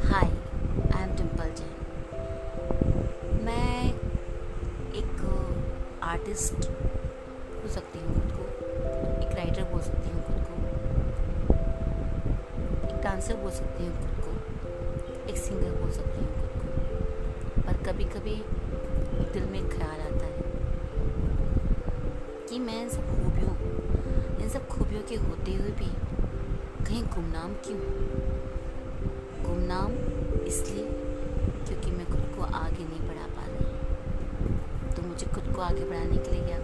Hi I am टिम्पल Jain मैं एक artist हो सकती हूँ खुद को, एक राइटर बोल सकती हूँ खुद को, एक डांसर बोल सकती हूँ खुद को, एक सिंगर बोल सकती हूँ खुद को। पर कभी कभी दिल में ख्याल आता है कि मैं इन सब खूबियों, इन सब खूबियों के होते हुए भी कहीं गुमनाम क्यों? खुद को आगे बढ़ाने के लिए क्या